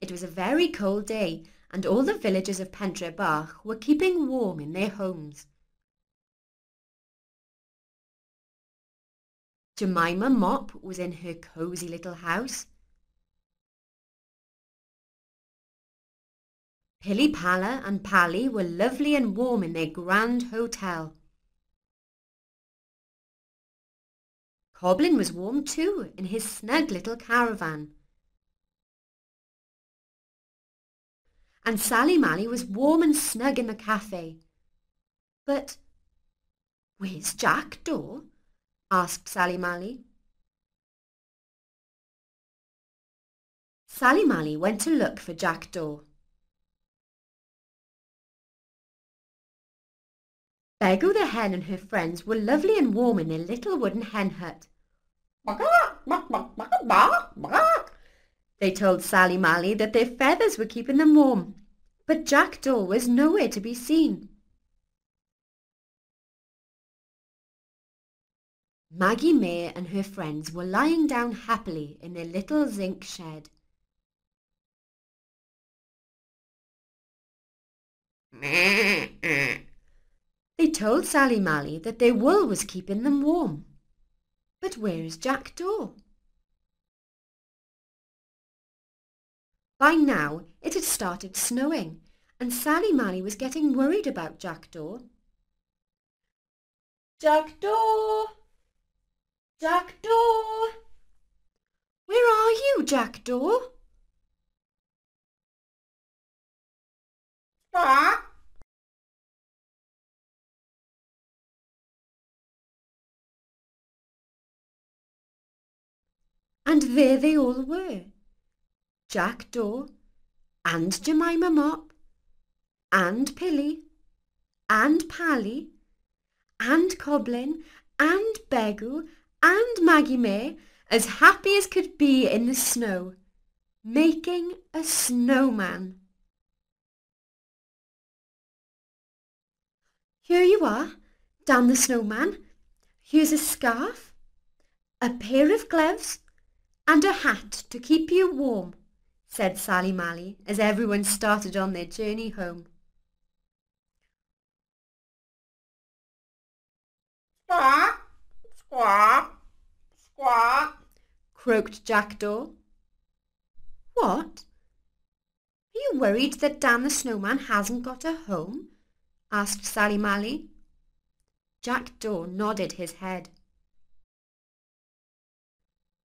It was a very cold day and all the villagers of Pentre Bach were keeping warm in their homes. Jemima Mop was in her cosy little house. Pilly Palla and Pally were lovely and warm in their grand hotel. Coblin was warm too in his snug little caravan. And Sally Mally was warm and snug in the cafe. But where's Jackdaw? asked Sally Mally. Sally Mally went to look for Jackdaw. Begu the hen and her friends were lovely and warm in their little wooden hen hut. They told Sally Mally that their feathers were keeping them warm, but Jackdaw was nowhere to be seen. Maggie May and her friends were lying down happily in their little zinc shed. They told Sally Mally that their wool was keeping them warm. But where is Jackdaw? By now it had started snowing and Sally Mally was getting worried about Jackdaw. Jackdaw! Jackdaw! Where are you, Jackdaw? Ah. And there they all were, Jackdaw and Jemima Mop and Pilly and Pally and Coblin and Begu and Maggie May as happy as could be in the snow, making a snowman. Here you are, Dan the snowman. Here's a scarf, a pair of gloves, and a hat to keep you warm, said Sally Mally as everyone started on their journey home. Squawk, squawk, squawk, croaked Jackdaw. What? Are you worried that Dan the Snowman hasn't got a home? asked Sally Mally. Jackdaw nodded his head.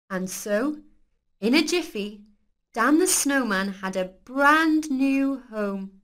And so, in a jiffy, Dan the Snowman had a brand new home.